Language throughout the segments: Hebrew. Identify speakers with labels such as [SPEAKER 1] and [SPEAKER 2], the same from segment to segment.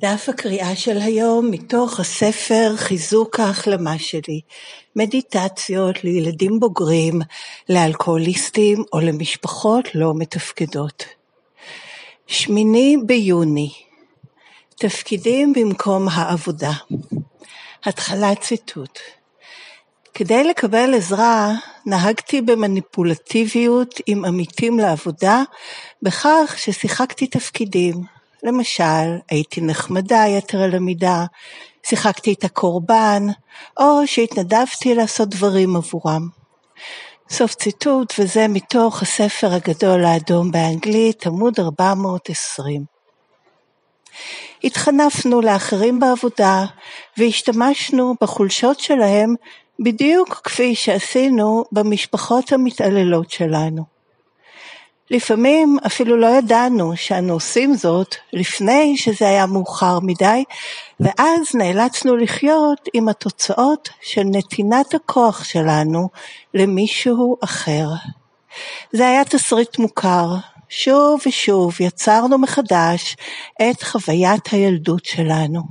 [SPEAKER 1] דף הקריאה של היום מתוך הספר חיזוק ההחלמה שלי, מדיטציות לילדים בוגרים, לאלכוהוליסטים או למשפחות לא מתפקדות. שמיני ביוני, תפקידים במקום העבודה. התחלת ציטוט. כדי לקבל עזרה נהגתי במניפולטיביות עם עמיתים לעבודה בכך ששיחקתי תפקידים. למשל, הייתי נחמדה יתר על המידה, שיחקתי את הקורבן, או שהתנדבתי לעשות דברים עבורם. סוף ציטוט, וזה מתוך הספר הגדול האדום באנגלית, עמוד 420. התחנפנו לאחרים בעבודה והשתמשנו בחולשות שלהם בדיוק כפי שעשינו במשפחות המתעללות שלנו. לפעמים אפילו לא ידענו שאנו עושים זאת לפני שזה היה מאוחר מדי, ואז נאלצנו לחיות עם התוצאות של נתינת הכוח שלנו למישהו אחר. זה היה תסריט מוכר, שוב ושוב יצרנו מחדש את חוויית הילדות שלנו.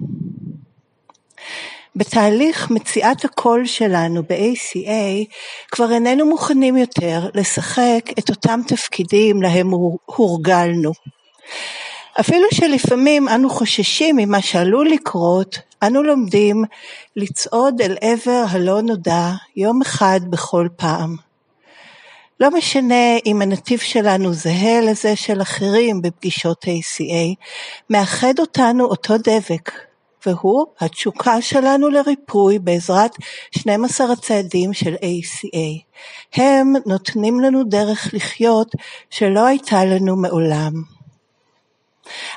[SPEAKER 1] בתהליך מציאת הקול שלנו ב-ACA כבר איננו מוכנים יותר לשחק את אותם תפקידים להם הורגלנו. אפילו שלפעמים אנו חוששים ממה שעלול לקרות, אנו לומדים לצעוד אל עבר הלא נודע יום אחד בכל פעם. לא משנה אם הנתיב שלנו זהה לזה של אחרים בפגישות ACA, מאחד אותנו אותו דבק, והוא התשוקה שלנו לריפוי בעזרת 12 הצעדים של ACA. הם נותנים לנו דרך לחיות שלא הייתה לנו מעולם.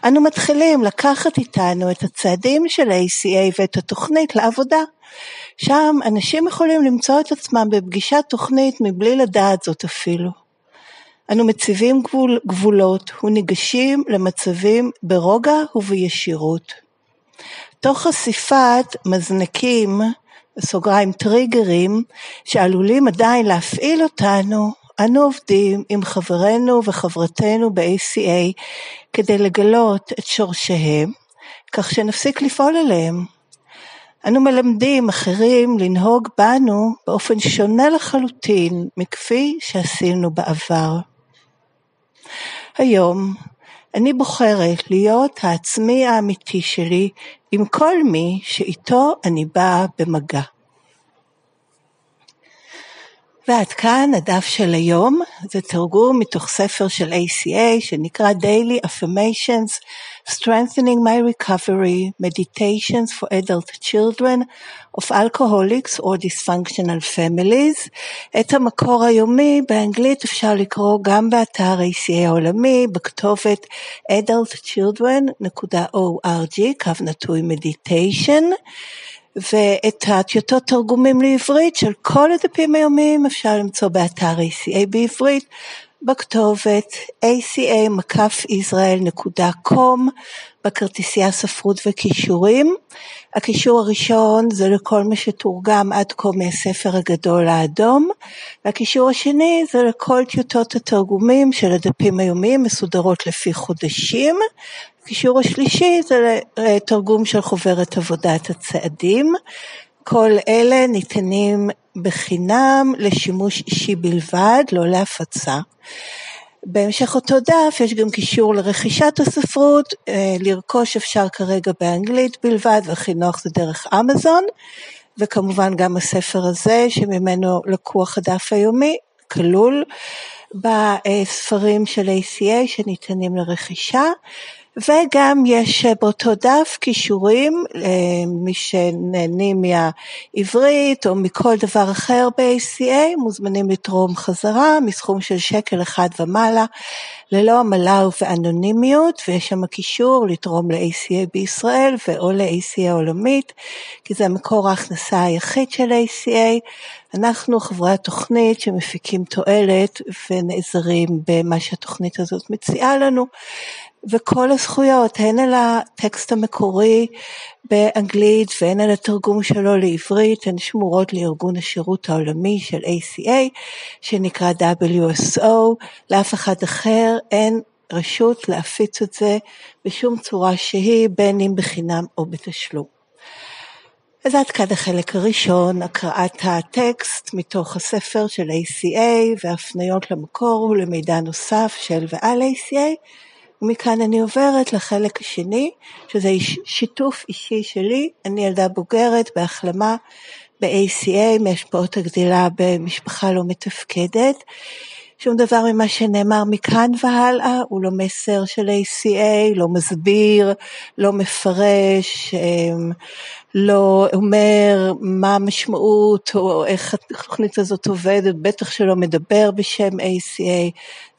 [SPEAKER 1] אנו מתחילים לקחת איתנו את הצעדים של ACA ואת התוכנית לעבודה. שם אנשים יכולים למצוא את עצמם בפגישת תוכנית מבלי לדעת זאת אפילו. אנו מציבים גבול, גבולות וניגשים למצבים ברוגע ובישירות. תוך חשיפת מזנקים, בסוגריים טריגרים, שעלולים עדיין להפעיל אותנו, אנו עובדים עם חברינו וחברתנו ב-ACA כדי לגלות את שורשיהם, כך שנפסיק לפעול עליהם. אנו מלמדים אחרים לנהוג בנו באופן שונה לחלוטין מכפי שעשינו בעבר. היום אני בוחרת להיות העצמי האמיתי שלי עם כל מי שאיתו אני באה במגע. ועד כאן הדף של היום, זה תרגום מתוך ספר של ACA שנקרא Daily Affirmations Strengthening My Recovery Meditations for Adult Children of Alcoholics or Dysfunctional Families. את המקור היומי באנגלית אפשר לקרוא גם באתר ACA העולמי בכתובת adultchildren.org, קו נטוי meditation. ואת הטיוטות תרגומים לעברית של כל הדפים היומיים אפשר למצוא באתר ACA בעברית בכתובת aca-israel.com בכרטיסייה ספרות וכישורים. הקישור הראשון זה לכל מה שתורגם עד כה מהספר הגדול האדום, והקישור השני זה לכל טיוטות התרגומים של הדפים היומיים מסודרות לפי חודשים. הקישור השלישי זה לתרגום של חוברת עבודת הצעדים. כל אלה ניתנים בחינם לשימוש אישי בלבד, לא להפצה. בהמשך אותו דף יש גם קישור לרכישת הספרות, אה, לרכוש אפשר כרגע באנגלית בלבד והכי נוח זה דרך אמזון, וכמובן גם הספר הזה שממנו לקוח הדף היומי, כלול בספרים של ACA שניתנים לרכישה. וגם יש אה, באותו דף כישורים, אה, מי שנהנים מהעברית או מכל דבר אחר ב-ACA, מוזמנים לתרום חזרה מסכום של שקל אחד ומעלה, ללא עמלה ובאנונימיות, ויש שם קישור לתרום ל-ACA בישראל ואו ל-ACA העולמית, כי זה מקור ההכנסה היחיד של ACA. אנחנו חברי התוכנית שמפיקים תועלת ונעזרים במה שהתוכנית הזאת מציעה לנו. וכל הזכויות, הן על הטקסט המקורי באנגלית והן על התרגום שלו לעברית, הן שמורות לארגון השירות העולמי של ACA, שנקרא WSO, לאף אחד אחר אין רשות להפיץ את זה בשום צורה שהיא, בין אם בחינם או בתשלום. אז עד כאן החלק הראשון, הקראת הטקסט מתוך הספר של ACA והפניות למקור ולמידע נוסף של ועל ACA, ומכאן אני עוברת לחלק השני, שזה שיתוף אישי שלי, אני ילדה בוגרת בהחלמה ב-ACA מהשפעות הגדילה במשפחה לא מתפקדת. שום דבר ממה שנאמר מכאן והלאה הוא לא מסר של ACA, לא מסביר, לא מפרש, אמ, לא אומר מה המשמעות או איך התוכנית הזאת עובדת, בטח שלא מדבר בשם ACA,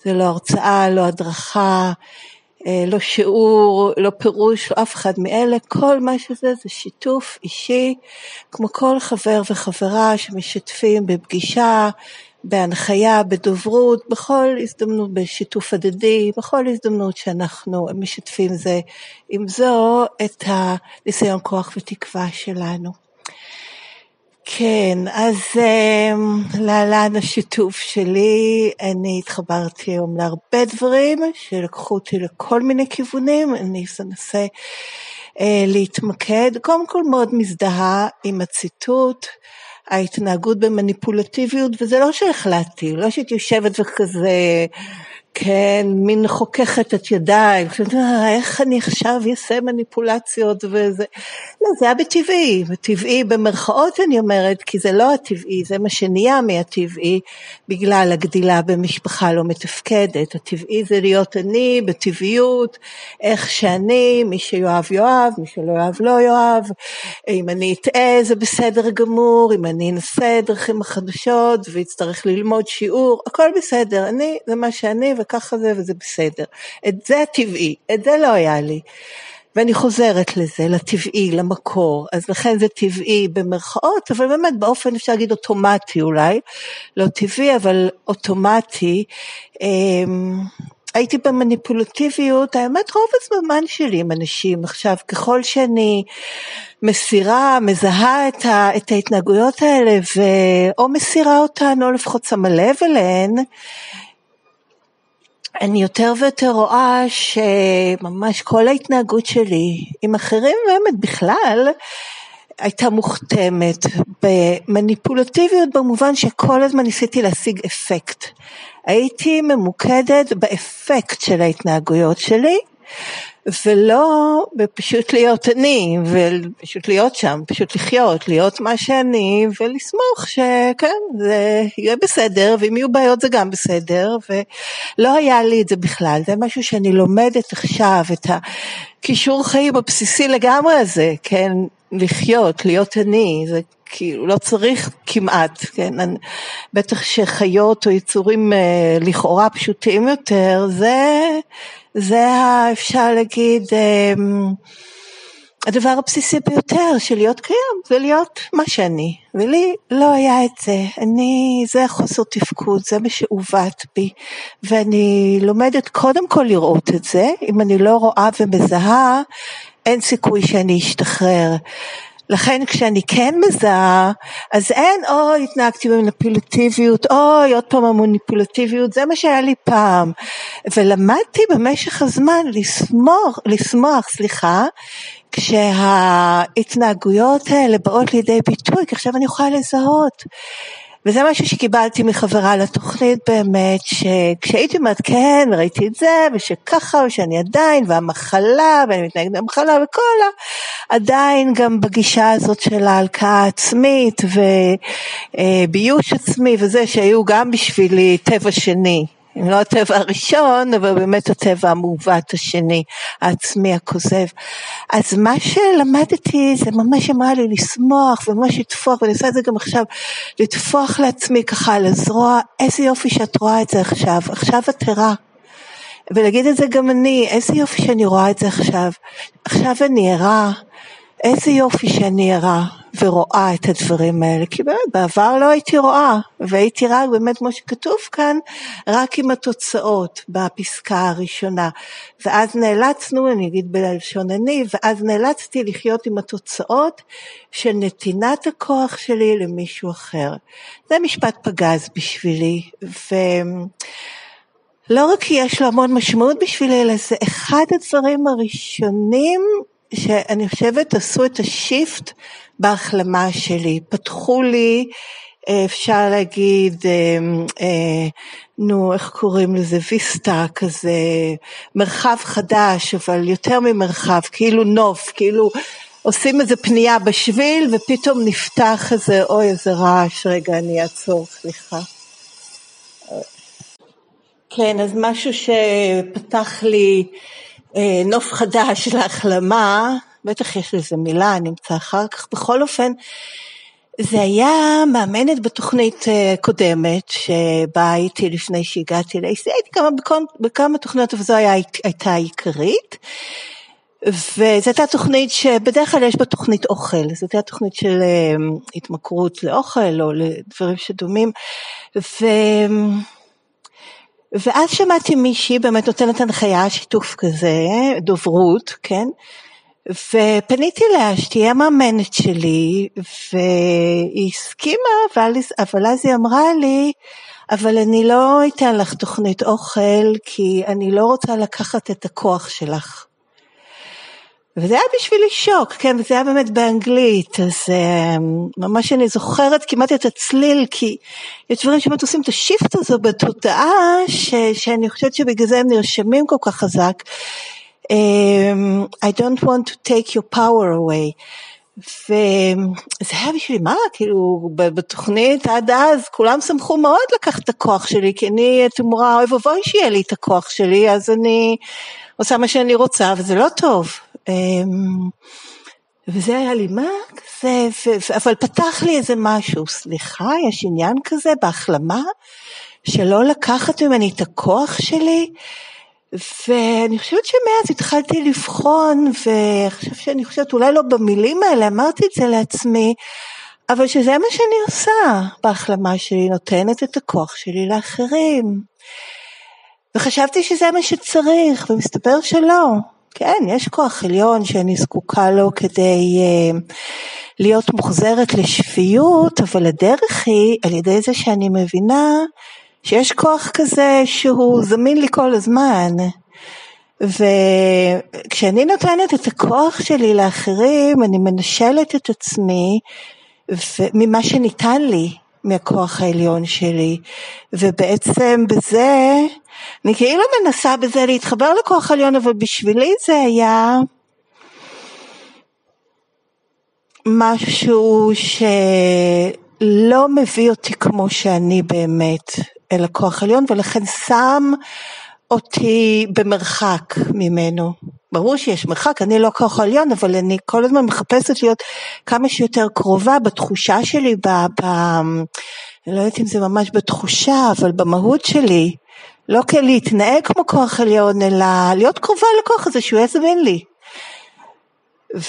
[SPEAKER 1] זה לא הרצאה, לא הדרכה, לא שיעור, לא פירוש, לא אף אחד מאלה, כל מה שזה זה שיתוף אישי, כמו כל חבר וחברה שמשתפים בפגישה, בהנחיה, בדוברות, בכל הזדמנות, בשיתוף הדדי, בכל הזדמנות שאנחנו משתפים זה עם זו את הניסיון כוח ותקווה שלנו. כן, אז um, להלן השיתוף שלי, אני התחברתי היום להרבה דברים שלקחו אותי לכל מיני כיוונים, אני אנסה uh, להתמקד, קודם כל מאוד מזדהה עם הציטוט, ההתנהגות במניפולטיביות, וזה לא שהחלטתי, לא שהייתי יושבת וכזה כן, מין חוככת את ידיי, אה, איך אני עכשיו אעשה מניפולציות וזה, לא, זה היה בטבעי, בטבעי במרכאות אני אומרת, כי זה לא הטבעי, זה מה שנהיה מהטבעי, בגלל הגדילה במשפחה לא מתפקדת, הטבעי זה להיות אני בטבעיות, איך שאני, מי שיואב יואב, מי שלא יאהב לא יאהב, אם אני אטעה זה בסדר גמור, אם אני אנסה דרכים החדשות ואצטרך ללמוד שיעור, הכל בסדר, אני, זה מה שאני, וככה זה וזה בסדר. את זה הטבעי, את זה לא היה לי. ואני חוזרת לזה, לטבעי, למקור, אז לכן זה טבעי במרכאות, אבל באמת באופן אפשר להגיד אוטומטי אולי, לא טבעי אבל אוטומטי. אמ, הייתי במניפולטיביות, האמת רוב הזמן שלי עם אנשים. עכשיו, ככל שאני מסירה, מזהה את, ה, את ההתנהגויות האלה, ו... או מסירה אותן, או לפחות שמה לב אליהן, אני יותר ויותר רואה שממש כל ההתנהגות שלי עם אחרים באמת בכלל הייתה מוכתמת במניפולטיביות במובן שכל הזמן ניסיתי להשיג אפקט. הייתי ממוקדת באפקט של ההתנהגויות שלי ולא בפשוט להיות אני, ופשוט להיות שם, פשוט לחיות, להיות מה שאני, ולסמוך שכן, זה יהיה בסדר, ואם יהיו בעיות זה גם בסדר, ולא היה לי את זה בכלל, זה משהו שאני לומדת עכשיו, את הכישור חיים הבסיסי לגמרי הזה, כן, לחיות, להיות אני, זה כאילו לא צריך כמעט, כן, בטח שחיות או יצורים אה, לכאורה פשוטים יותר, זה, זה אפשר להגיד אמ, הדבר הבסיסי ביותר של להיות קיים, זה להיות מה שאני, ולי לא היה את זה, אני, זה חוסר תפקוד, זה מה שעוות בי, ואני לומדת קודם כל לראות את זה, אם אני לא רואה ומזהה, אין סיכוי שאני אשתחרר. לכן כשאני כן מזהה, אז אין אוי התנהגתי במניפולטיביות, אוי עוד פעם המניפולטיביות, זה מה שהיה לי פעם. ולמדתי במשך הזמן לשמוח, לשמוח, סליחה, כשההתנהגויות האלה באות לידי ביטוי, כי עכשיו אני יכולה לזהות. וזה משהו שקיבלתי מחברה לתוכנית באמת, שכשהייתי אומרת כן וראיתי את זה ושככה ושאני עדיין והמחלה ואני מתנהגת במחלה וכל ה... עדיין גם בגישה הזאת של ההלקאה העצמית וביוש עצמי וזה שהיו גם בשבילי טבע שני אם לא הטבע הראשון, אבל באמת הטבע המעוות השני, העצמי הכוזב. אז מה שלמדתי זה ממש אמרה לי לשמוח וממש לטפוח, ואני עושה את זה גם עכשיו, לטפוח לעצמי ככה על הזרוע, איזה יופי שאת רואה את זה עכשיו, עכשיו את ערה. ולהגיד את זה גם אני, איזה יופי שאני רואה את זה עכשיו, עכשיו אני ערה, איזה יופי שאני ערה. ורואה את הדברים האלה, כי באמת בעבר לא הייתי רואה, והייתי רק באמת כמו שכתוב כאן, רק עם התוצאות בפסקה הראשונה. ואז נאלצנו, אני אגיד בלשון אני, ואז נאלצתי לחיות עם התוצאות של נתינת הכוח שלי למישהו אחר. זה משפט פגז בשבילי, ו... לא רק כי יש לו המון משמעות בשבילי, אלא זה אחד הדברים הראשונים שאני חושבת עשו את השיפט בהחלמה שלי. פתחו לי, אה, אפשר להגיד, אה, אה, נו, איך קוראים לזה? ויסטה, כזה מרחב חדש, אבל יותר ממרחב, כאילו נוף, כאילו עושים איזה פנייה בשביל ופתאום נפתח איזה, אוי איזה רעש, רגע אני אעצור, סליחה. כן, אז משהו שפתח לי נוף חדש להחלמה, בטח יש לזה מילה, נמצא אחר כך, בכל אופן, זה היה מאמנת בתוכנית אה, קודמת שבה הייתי לפני שהגעתי ל-AC, הייתי כמה, בכמה תוכניות אבל זו הייתה העיקרית. וזו הייתה תוכנית שבדרך כלל יש בה תוכנית אוכל, זו הייתה תוכנית של אה, התמכרות לאוכל או לדברים שדומים. ו... ואז שמעתי מישהי באמת נותנת הנחיה, שיתוף כזה, דוברות, כן? ופניתי אליה שתהיה המאמנת שלי, והיא הסכימה, אבל, אבל אז היא אמרה לי, אבל אני לא אתן לך תוכנית אוכל, כי אני לא רוצה לקחת את הכוח שלך. וזה היה בשבילי שוק, כן, וזה היה באמת באנגלית, אז uh, ממש אני זוכרת כמעט את הצליל, כי יש דברים שבאמת עושים את השיפט הזה בתודעה, ש, שאני חושבת שבגלל זה הם נרשמים כל כך חזק. Um, I don't want to take your power away. וזה היה בשבילי, מה, כאילו, בתוכנית עד אז כולם שמחו מאוד לקחת את הכוח שלי, כי אני תמורה, אוי ואבוי שיהיה לי את הכוח שלי, אז אני עושה מה שאני רוצה, וזה לא טוב. אמ, וזה היה לי, מה כזה, אבל פתח לי איזה משהו, סליחה, יש עניין כזה בהחלמה, שלא לקחת ממני את הכוח שלי, ואני חושבת שמאז התחלתי לבחון, ועכשיו שאני חושבת, אולי לא במילים האלה, אמרתי את זה לעצמי, אבל שזה מה שאני עושה בהחלמה שלי, נותנת את הכוח שלי לאחרים. וחשבתי שזה מה שצריך, ומסתבר שלא. כן, יש כוח עליון שאני זקוקה לו כדי uh, להיות מוחזרת לשפיות, אבל הדרך היא על ידי זה שאני מבינה שיש כוח כזה שהוא זמין לי כל הזמן. וכשאני נותנת את הכוח שלי לאחרים, אני מנשלת את עצמי ממה שניתן לי מהכוח העליון שלי, ובעצם בזה, אני כאילו מנסה בזה להתחבר לכוח העליון, אבל בשבילי זה היה משהו שלא מביא אותי כמו שאני באמת. אל הכוח עליון ולכן שם אותי במרחק ממנו. ברור שיש מרחק, אני לא כוח עליון, אבל אני כל הזמן מחפשת להיות כמה שיותר קרובה בתחושה שלי, ב, ב, אני לא יודעת אם זה ממש בתחושה, אבל במהות שלי. לא כלהתנהג כמו כוח עליון, אלא להיות קרובה לכוח הזה שהוא יזמין לי.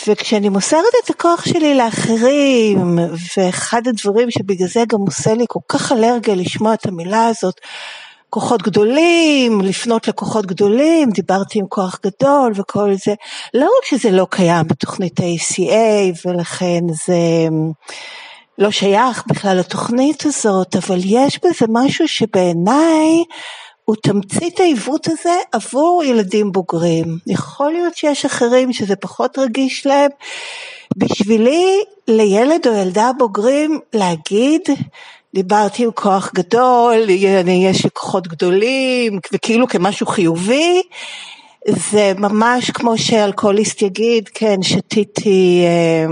[SPEAKER 1] וכשאני מוסרת את הכוח שלי לאחרים, ואחד הדברים שבגלל זה גם עושה לי כל כך אלרגיה לשמוע את המילה הזאת, כוחות גדולים, לפנות לכוחות גדולים, דיברתי עם כוח גדול וכל זה, לא רק שזה לא קיים בתוכנית ה-ACA ולכן זה לא שייך בכלל לתוכנית הזאת, אבל יש בזה משהו שבעיניי הוא תמצית העיוות הזה עבור ילדים בוגרים. יכול להיות שיש אחרים שזה פחות רגיש להם. בשבילי, לילד או ילדה בוגרים, להגיד, דיברתי עם כוח גדול, יש לי כוחות גדולים, וכאילו כמשהו חיובי, זה ממש כמו שאלכוהוליסט יגיד, כן, שתיתי, אה,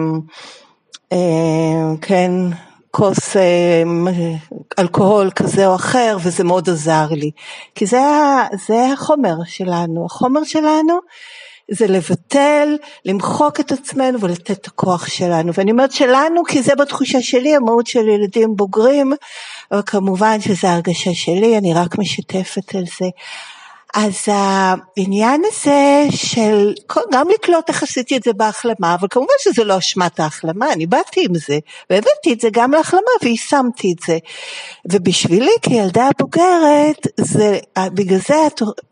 [SPEAKER 1] אה, כן, כוס אה, אלכוהול כזה או אחר וזה מאוד עזר לי. כי זה, זה החומר שלנו, החומר שלנו זה לבטל, למחוק את עצמנו ולתת את הכוח שלנו. ואני אומרת שלנו כי זה בתחושה שלי המהות של ילדים בוגרים אבל כמובן שזה הרגשה שלי אני רק משתפת על זה אז העניין הזה של גם לקלוט איך עשיתי את זה בהחלמה, אבל כמובן שזה לא אשמת ההחלמה, אני באתי עם זה, והבאתי את זה גם להחלמה ויישמתי את זה. ובשבילי כילדה בוגרת, זה, בגלל זה,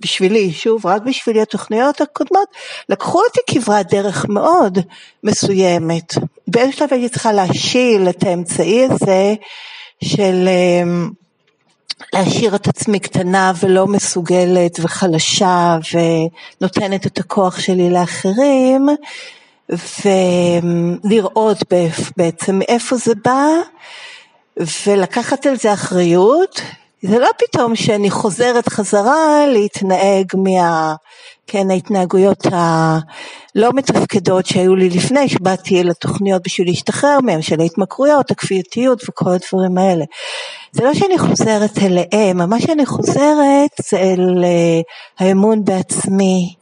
[SPEAKER 1] בשבילי, שוב, רק בשבילי התוכניות הקודמות, לקחו אותי כברת דרך מאוד מסוימת. באיזשהו שלב הייתי צריכה להשיל את האמצעי הזה של... להשאיר את עצמי קטנה ולא מסוגלת וחלשה ונותנת את הכוח שלי לאחרים ולראות בעצם מאיפה זה בא ולקחת על זה אחריות. זה לא פתאום שאני חוזרת חזרה להתנהג מה... כן, ההתנהגויות הלא מתפקדות שהיו לי לפני שבאתי לתוכניות בשביל להשתחרר מהם, של ההתמכרויות, הכפייתיות וכל הדברים האלה. זה לא שאני חוזרת אליהם, מה שאני חוזרת זה אל אה, האמון בעצמי,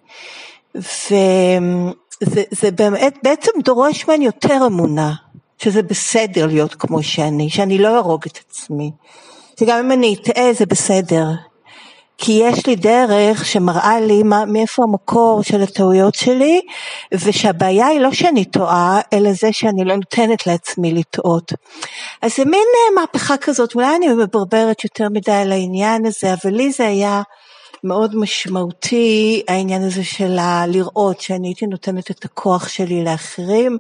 [SPEAKER 1] וזה באמת בעצם דורש ממני יותר אמונה, שזה בסדר להיות כמו שאני, שאני לא ארוג את עצמי. שגם אם אני אטעה זה בסדר, כי יש לי דרך שמראה לי מה, מאיפה המקור של הטעויות שלי, ושהבעיה היא לא שאני טועה, אלא זה שאני לא נותנת לעצמי לטעות. אז זה מין אה, מהפכה כזאת, אולי אני מברברת יותר מדי על העניין הזה, אבל לי זה היה מאוד משמעותי, העניין הזה של לראות שאני הייתי נותנת את הכוח שלי לאחרים.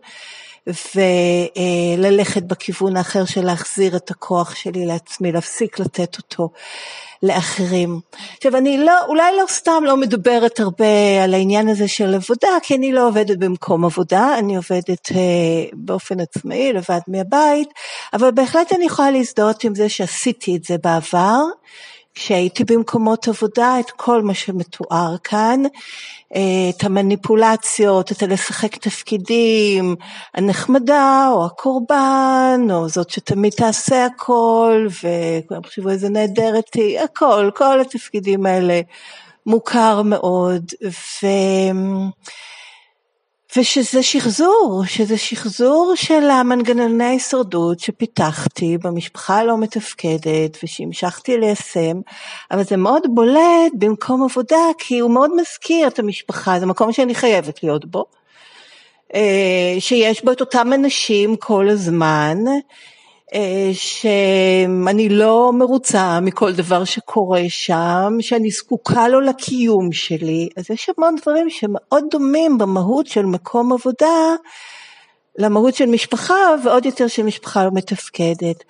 [SPEAKER 1] וללכת בכיוון האחר של להחזיר את הכוח שלי לעצמי, להפסיק לתת אותו לאחרים. עכשיו אני לא, אולי לא סתם לא מדברת הרבה על העניין הזה של עבודה, כי אני לא עובדת במקום עבודה, אני עובדת אה, באופן עצמאי, לבד מהבית, אבל בהחלט אני יכולה להזדהות עם זה שעשיתי את זה בעבר. כשהייתי במקומות עבודה, את כל מה שמתואר כאן, את המניפולציות, את הלשחק תפקידים, הנחמדה או הקורבן, או זאת שתמיד תעשה הכל, וכולם חשבו איזה נהדרת היא, הכל, כל התפקידים האלה מוכר מאוד, ו... ושזה שחזור, שזה שחזור של המנגנוני ההישרדות שפיתחתי במשפחה הלא מתפקדת ושהמשכתי ליישם, אבל זה מאוד בולט במקום עבודה כי הוא מאוד מזכיר את המשפחה, זה מקום שאני חייבת להיות בו, אה, שיש בו את אותם אנשים כל הזמן, שאני לא מרוצה מכל דבר שקורה שם, שאני זקוקה לו לקיום שלי, אז יש המון דברים שמאוד דומים במהות של מקום עבודה למהות של משפחה ועוד יותר של משפחה לא מתפקדת.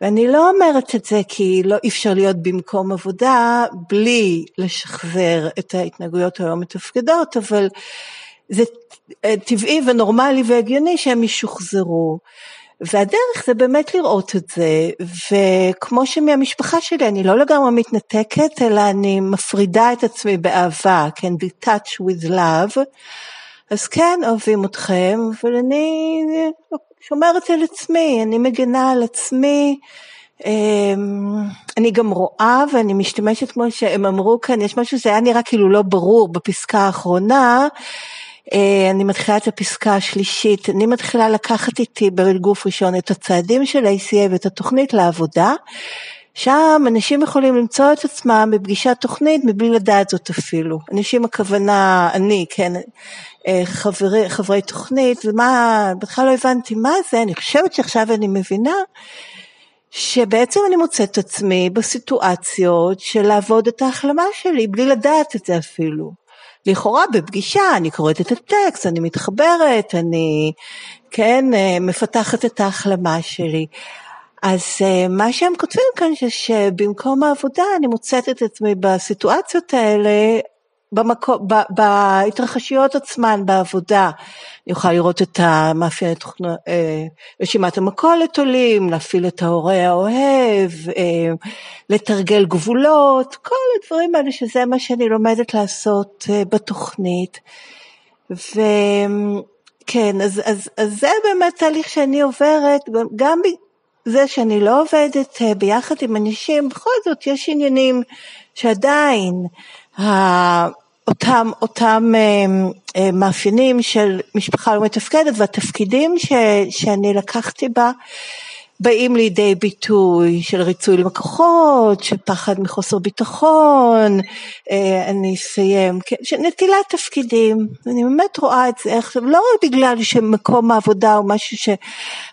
[SPEAKER 1] ואני לא אומרת את זה כי לא אי אפשר להיות במקום עבודה בלי לשחזר את ההתנהגויות הלא מתפקדות, אבל זה טבעי ונורמלי והגיוני שהם ישוחזרו. והדרך זה באמת לראות את זה, וכמו שמהמשפחה שלי אני לא לגמרי מתנתקת, אלא אני מפרידה את עצמי באהבה, כן, be touch with love, אז כן, אוהבים אתכם, אבל אני שומרת על עצמי, אני מגנה על עצמי, אמ, אני גם רואה ואני משתמשת כמו שהם אמרו כאן, יש משהו שזה היה נראה כאילו לא ברור בפסקה האחרונה, אני מתחילה את הפסקה השלישית, אני מתחילה לקחת איתי בגוף ראשון את הצעדים של ה-ACA ואת התוכנית לעבודה, שם אנשים יכולים למצוא את עצמם בפגישת תוכנית מבלי לדעת זאת אפילו. אנשים הכוונה, אני, כן, אה, חברי, חברי תוכנית, ומה, בכלל לא הבנתי מה זה, אני חושבת שעכשיו אני מבינה שבעצם אני מוצאת את עצמי בסיטואציות של לעבוד את ההחלמה שלי בלי לדעת את זה אפילו. לכאורה בפגישה אני קוראת את הטקסט, אני מתחברת, אני כן אה, מפתחת את ההחלמה שלי. אז אה, מה שהם כותבים כאן שבמקום העבודה אני מוצאת את עצמי בסיטואציות האלה במקום, ב, בהתרחשויות עצמן בעבודה, אני יכולה לראות את המאפייני תוכנות, אה, רשימת המכולת עולים, להפעיל את ההורה האוהב, אה, לתרגל גבולות, כל הדברים האלה שזה מה שאני לומדת לעשות אה, בתוכנית. וכן, אז, אז, אז זה באמת תהליך שאני עוברת, גם זה שאני לא עובדת ביחד עם אנשים, בכל זאת יש עניינים שעדיין אותם, אותם אה, אה, מאפיינים של משפחה לא מתפקדת והתפקידים ש, שאני לקחתי בה באים לידי ביטוי של ריצוי לקוחות, של פחד מחוסר ביטחון, אה, אני אסיים, כן, נטילת תפקידים, אני באמת רואה את זה, איך, לא רק בגלל שמקום העבודה הוא משהו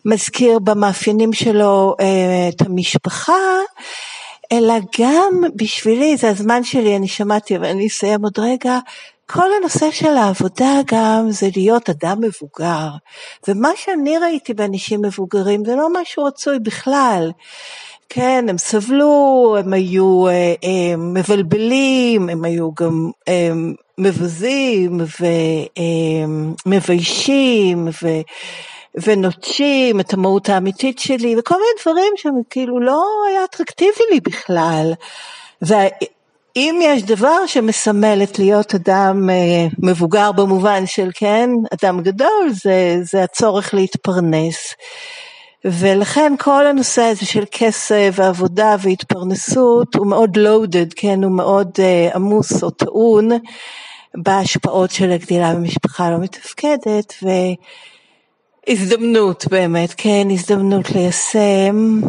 [SPEAKER 1] שמזכיר במאפיינים שלו את המשפחה, אלא גם בשבילי, זה הזמן שלי, אני שמעתי, אבל אני אסיים עוד רגע, כל הנושא של העבודה גם זה להיות אדם מבוגר. ומה שאני ראיתי באנשים מבוגרים זה לא משהו רצוי בכלל. כן, הם סבלו, הם היו אה, אה, מבלבלים, הם היו גם אה, מבזים ומביישים ו... ונוטשים את המהות האמיתית שלי וכל מיני דברים שהם כאילו לא היה אטרקטיבי לי בכלל. ואם יש דבר שמסמל את להיות אדם מבוגר במובן של כן, אדם גדול, זה, זה הצורך להתפרנס. ולכן כל הנושא הזה של כסף ועבודה והתפרנסות הוא מאוד loaded, כן, הוא מאוד uh, עמוס או טעון בהשפעות של הגדילה במשפחה לא מתפקדת והזדמנות באמת, כן, הזדמנות ליישם,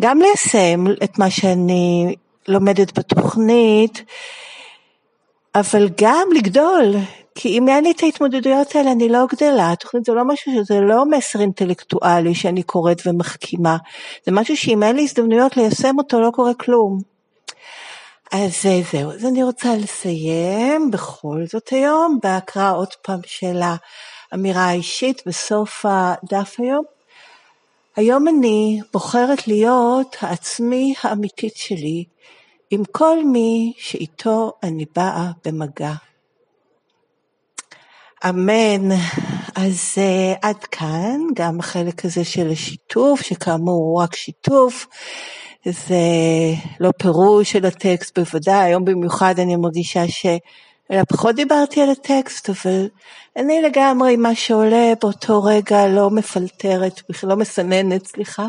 [SPEAKER 1] גם ליישם את מה שאני לומדת בתוכנית, אבל גם לגדול, כי אם אין לי את ההתמודדויות האלה אני לא גדלה, התוכנית זה לא משהו שזה לא מסר אינטלקטואלי שאני קוראת ומחכימה, זה משהו שאם אין לי הזדמנויות ליישם אותו לא קורה כלום. אז זהו, אז אני רוצה לסיים בכל זאת היום בהקראה עוד פעם של האמירה האישית בסוף הדף היום. היום אני בוחרת להיות העצמי האמיתית שלי עם כל מי שאיתו אני באה במגע. אמן. אז uh, עד כאן גם החלק הזה של השיתוף, שכאמור הוא רק שיתוף, זה לא פירוש של הטקסט בוודאי, היום במיוחד אני מרגישה ש... אלא פחות דיברתי על הטקסט, אבל אני לגמרי, מה שעולה באותו רגע לא מפלטרת, לא מסננת, סליחה,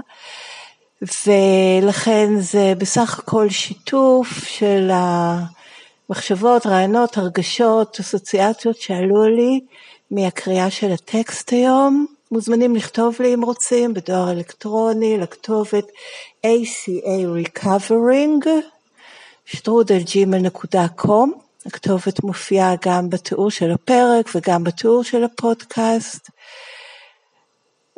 [SPEAKER 1] ולכן זה בסך הכל שיתוף של ה... מחשבות, רעיונות, הרגשות, אסוציאציות שעלו לי מהקריאה של הטקסט היום. מוזמנים לכתוב לי אם רוצים בדואר אלקטרוני לכתובת ACA Recovering, שטרודלג'ימל.com. הכתובת מופיעה גם בתיאור של הפרק וגם בתיאור של הפודקאסט.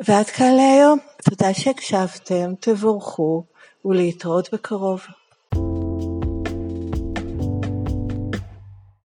[SPEAKER 1] ועד כאן להיום. תודה שהקשבתם, תבורכו ולהתראות בקרוב.